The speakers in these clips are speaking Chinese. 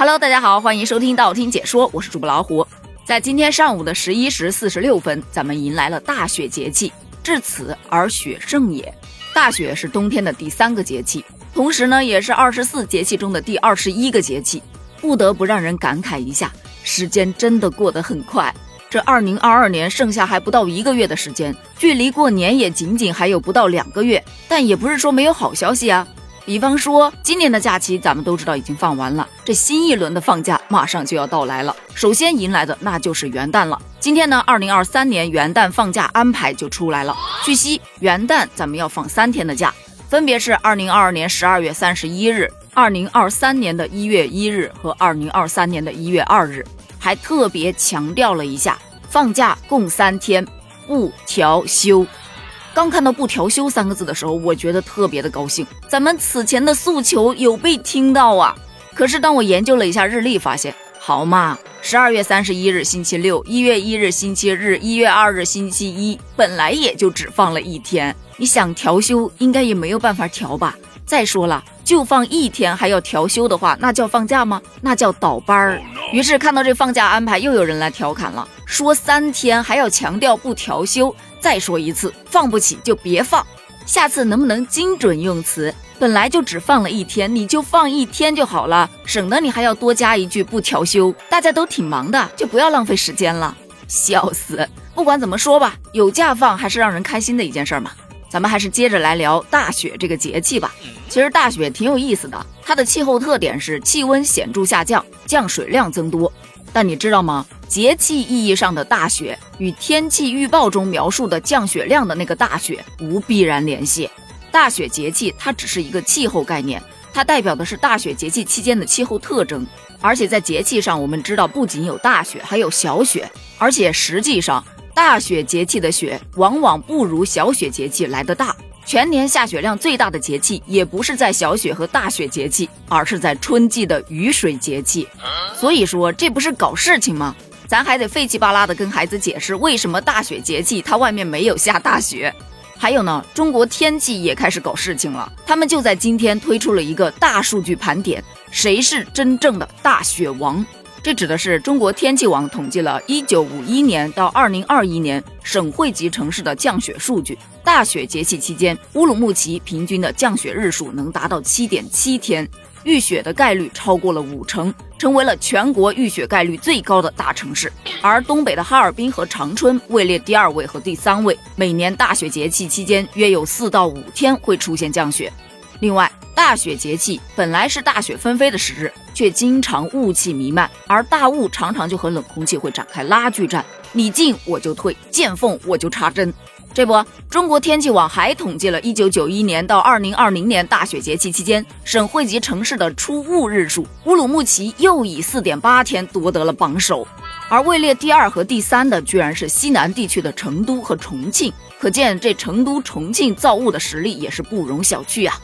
Hello，大家好，欢迎收听道听解说，我是主播老虎。在今天上午的十一时四十六分，咱们迎来了大雪节气。至此而雪盛也。大雪是冬天的第三个节气，同时呢，也是二十四节气中的第二十一个节气。不得不让人感慨一下，时间真的过得很快。这二零二二年剩下还不到一个月的时间，距离过年也仅仅还有不到两个月。但也不是说没有好消息啊。比方说，今年的假期咱们都知道已经放完了，这新一轮的放假马上就要到来了。首先迎来的那就是元旦了。今天呢，二零二三年元旦放假安排就出来了。据悉，元旦咱们要放三天的假，分别是二零二二年十二月三十一日、二零二三年的一月一日和二零二三年的一月二日。还特别强调了一下，放假共三天，不调休。刚看到“不调休”三个字的时候，我觉得特别的高兴，咱们此前的诉求有被听到啊。可是当我研究了一下日历，发现，好嘛，十二月三十一日星期六，一月一日星期日，一月二日星期一，本来也就只放了一天，你想调休，应该也没有办法调吧。再说了，就放一天还要调休的话，那叫放假吗？那叫倒班儿。于是看到这放假安排，又有人来调侃了，说三天还要强调不调休。再说一次，放不起就别放，下次能不能精准用词？本来就只放了一天，你就放一天就好了，省得你还要多加一句不调休。大家都挺忙的，就不要浪费时间了。笑死！不管怎么说吧，有假放还是让人开心的一件事嘛。咱们还是接着来聊大雪这个节气吧。其实大雪挺有意思的，它的气候特点是气温显著下降，降水量增多。但你知道吗？节气意义上的大雪与天气预报中描述的降雪量的那个大雪无必然联系。大雪节气它只是一个气候概念，它代表的是大雪节气期间的气候特征。而且在节气上，我们知道不仅有大雪，还有小雪。而且实际上，大雪节气的雪往往不如小雪节气来的大。全年下雪量最大的节气也不是在小雪和大雪节气，而是在春季的雨水节气。所以说，这不是搞事情吗？咱还得费气巴拉的跟孩子解释为什么大雪节气它外面没有下大雪。还有呢，中国天气也开始搞事情了，他们就在今天推出了一个大数据盘点，谁是真正的大雪王？这指的是中国天气网统计了1951年到2021年省会级城市的降雪数据。大雪节气期间，乌鲁木齐平均的降雪日数能达到7.7天。遇雪的概率超过了五成，成为了全国遇雪概率最高的大城市。而东北的哈尔滨和长春位列第二位和第三位，每年大雪节气期间约有四到五天会出现降雪。另外，大雪节气本来是大雪纷飞的时日，却经常雾气弥漫，而大雾常常就和冷空气会展开拉锯战，你进我就退，见缝我就插针。这不，中国天气网还统计了1991年到2020年大雪节气期间省会级城市的出雾日数，乌鲁木齐又以4.8天夺得了榜首，而位列第二和第三的居然是西南地区的成都和重庆，可见这成都、重庆造雾的实力也是不容小觑啊。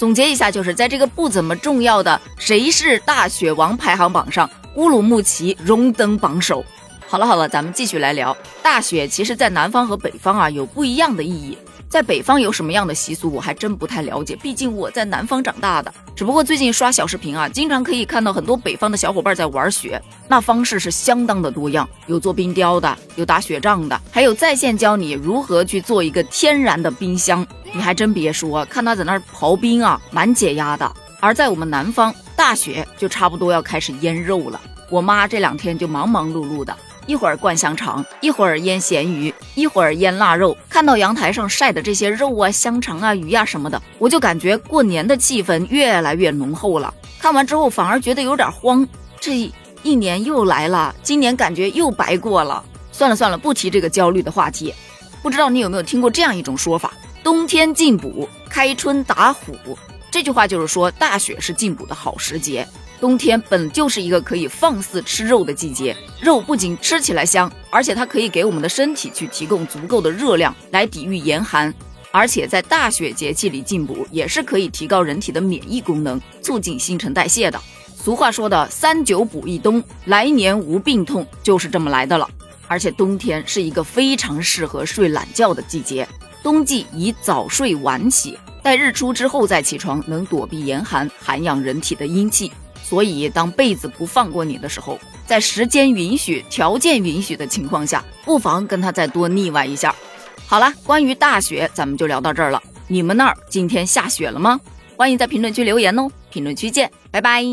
总结一下，就是在这个不怎么重要的谁是大雪王排行榜上，乌鲁木齐荣登榜首。好了好了，咱们继续来聊大雪。其实，在南方和北方啊，有不一样的意义。在北方有什么样的习俗，我还真不太了解。毕竟我在南方长大的。只不过最近刷小视频啊，经常可以看到很多北方的小伙伴在玩雪，那方式是相当的多样，有做冰雕的，有打雪仗的，还有在线教你如何去做一个天然的冰箱。你还真别说，看他在那儿刨冰啊，蛮解压的。而在我们南方，大雪就差不多要开始腌肉了。我妈这两天就忙忙碌碌的。一会儿灌香肠，一会儿腌咸鱼，一会儿腌腊肉。看到阳台上晒的这些肉啊、香肠啊、鱼呀什么的，我就感觉过年的气氛越来越浓厚了。看完之后反而觉得有点慌，这一年又来了，今年感觉又白过了。算了算了，不提这个焦虑的话题。不知道你有没有听过这样一种说法：冬天进补，开春打虎。这句话就是说，大雪是进补的好时节。冬天本就是一个可以放肆吃肉的季节，肉不仅吃起来香，而且它可以给我们的身体去提供足够的热量来抵御严寒，而且在大雪节气里进补也是可以提高人体的免疫功能，促进新陈代谢的。俗话说的“三九补一冬，来年无病痛”就是这么来的了。而且冬天是一个非常适合睡懒觉的季节，冬季宜早睡晚起，待日出之后再起床，能躲避严寒，涵养人体的阴气。所以当被子不放过你的时候，在时间允许、条件允许的情况下，不妨跟他再多腻歪一下。好了，关于大雪，咱们就聊到这儿了。你们那儿今天下雪了吗？欢迎在评论区留言哦，评论区见，拜拜。